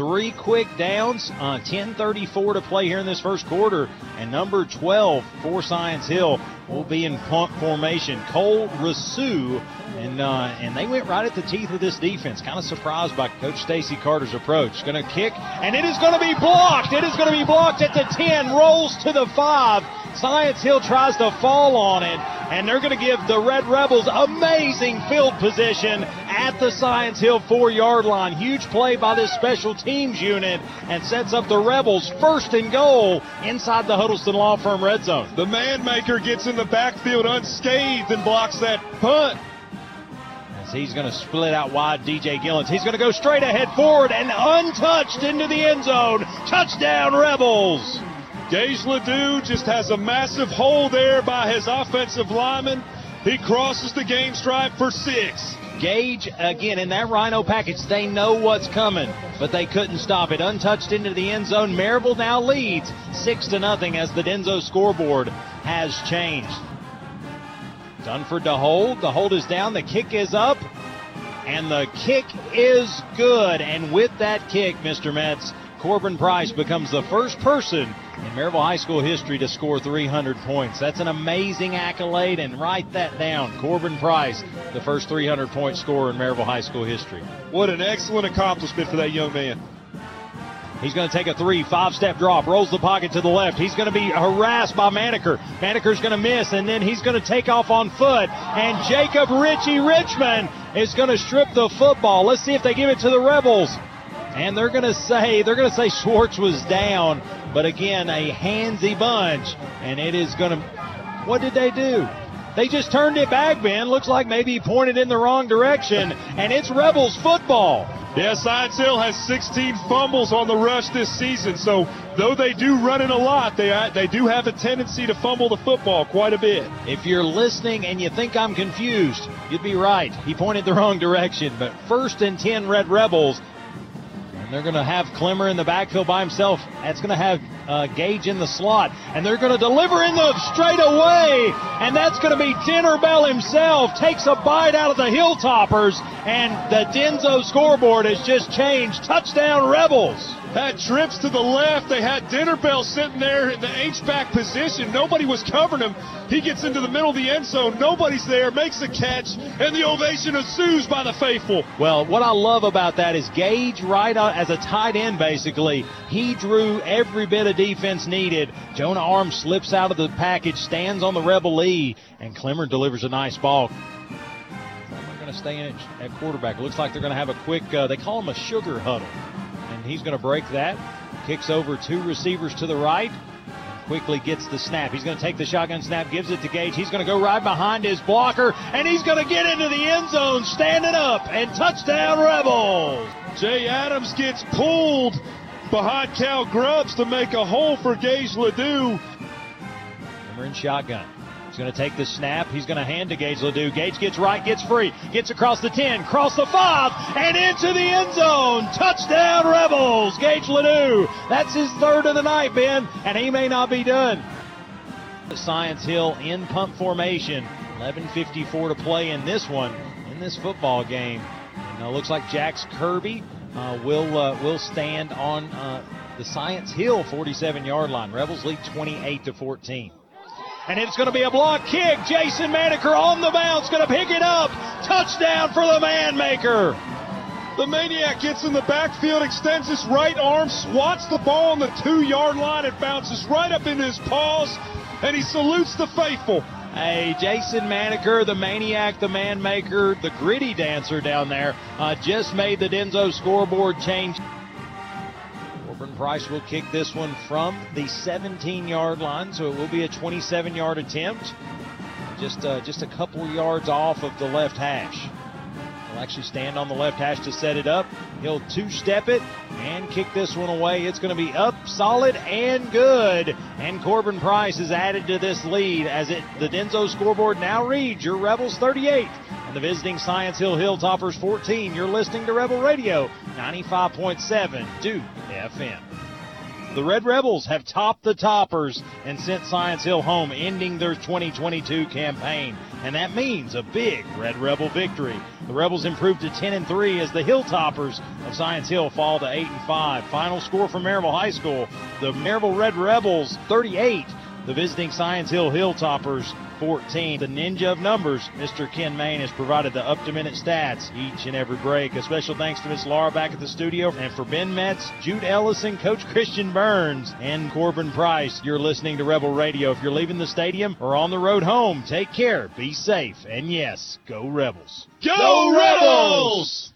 three quick downs. Uh, 10:34 to play here in this first quarter, and number 12 for Science Hill will be in punt formation. Cole Rasu, and uh, and they went right at the teeth of this defense. Kind of surprised by Coach Stacy Carter's approach. Going to kick, and it is going to be blocked. It is going to be blocked at the 10. Rolls to the five. Science Hill tries to fall on it, and they're going to give the Red Rebels amazing field position at the Science Hill four yard line. Huge play by this special teams unit and sets up the Rebels first and goal inside the Huddleston Law Firm red zone. The man maker gets in the backfield unscathed and blocks that punt. As he's going to split out wide, DJ Gillens. He's going to go straight ahead forward and untouched into the end zone. Touchdown, Rebels! Gage Ledoux just has a massive hole there by his offensive lineman. He crosses the game stride for six. Gage, again, in that Rhino package, they know what's coming, but they couldn't stop it. Untouched into the end zone. Maryville now leads 6 to nothing as the Denso scoreboard has changed. Dunford to hold. The hold is down. The kick is up. And the kick is good. And with that kick, Mr. Metz, Corbin Price becomes the first person in Maryville High School history to score 300 points. That's an amazing accolade, and write that down. Corbin Price, the first 300 point scorer in Maryville High School history. What an excellent accomplishment for that young man. He's going to take a three, five step drop, rolls the pocket to the left. He's going to be harassed by Maneker. Maneker's going to miss, and then he's going to take off on foot. And Jacob Ritchie Richmond is going to strip the football. Let's see if they give it to the Rebels. And they're going to say they're going to say Schwartz was down, but again a handsy bunch, and it is going to. What did they do? They just turned it back, Ben. Looks like maybe he pointed in the wrong direction, and it's Rebels football. Yeah, Science Hill has 16 fumbles on the rush this season, so though they do run it a lot, they they do have a tendency to fumble the football quite a bit. If you're listening and you think I'm confused, you'd be right. He pointed the wrong direction, but first and 10 Red Rebels they're going to have Clemmer in the backfield by himself. That's going to have uh, Gage in the slot. And they're going to deliver in the straight away. And that's going to be Dinner Bell himself. Takes a bite out of the Hilltoppers. And the Denso scoreboard has just changed. Touchdown Rebels had trips to the left. They had Dinner Bell sitting there in the H-back position. Nobody was covering him. He gets into the middle of the end zone. Nobody's there. Makes a catch, and the ovation ensues by the faithful. Well, what I love about that is Gage, right as a tight end, basically, he drew every bit of defense needed. Jonah Arm slips out of the package, stands on the Rebel Lee, and Clemmer delivers a nice ball. To stay in at quarterback. It looks like they're going to have a quick, uh, they call him a sugar huddle and he's going to break that. Kicks over two receivers to the right. Quickly gets the snap. He's going to take the shotgun snap, gives it to Gage. He's going to go right behind his blocker, and he's going to get into the end zone, standing up, and touchdown Rebels. Jay Adams gets pulled behind Cal Grubbs to make a hole for Gage Ledoux. We're in shotgun. He's going to take the snap. He's going to hand to Gage Ledoux. Gage gets right, gets free, gets across the 10, cross the 5, and into the end zone. Touchdown Rebels. Gage Ledoux. That's his third of the night, Ben, and he may not be done. Science Hill in punt formation. 11.54 to play in this one, in this football game. And uh, looks like Jax Kirby will uh, will stand on uh, the Science Hill 47 yard line. Rebels lead 28 to 14 and it's going to be a block kick. Jason Maneker on the bounce, going to pick it up. Touchdown for the man maker. The Maniac gets in the backfield, extends his right arm, swats the ball on the two yard line. It bounces right up into his paws, and he salutes the faithful. Hey, Jason Maneker, the maniac, the man maker, the griddy dancer down there, uh, just made the Denso scoreboard change. Corbin Price will kick this one from the 17 yard line, so it will be a 27 yard attempt. Just, uh, just a couple yards off of the left hash. Actually stand on the left hash to set it up. He'll two step it and kick this one away. It's going to be up, solid, and good. And Corbin Price is added to this lead as it the Denso scoreboard now reads your Rebels 38 and the visiting Science Hill Hilltoppers 14. You're listening to Rebel Radio 95.7 Duke FM. The Red Rebels have topped the toppers and sent Science Hill home, ending their 2022 campaign. And that means a big Red Rebel victory. The Rebels improved to 10 and 3 as the Hilltoppers of Science Hill fall to 8 and 5. Final score for Maryville High School: the Maryville Red Rebels 38, the visiting Science Hill Hilltoppers 14. The ninja of numbers, Mr. Ken Main, has provided the up-to-minute stats each and every break. A special thanks to Miss Laura back at the studio. And for Ben Metz, Jude Ellison, Coach Christian Burns, and Corbin Price, you're listening to Rebel Radio. If you're leaving the stadium or on the road home, take care, be safe, and yes, go Rebels. Go, Rebels!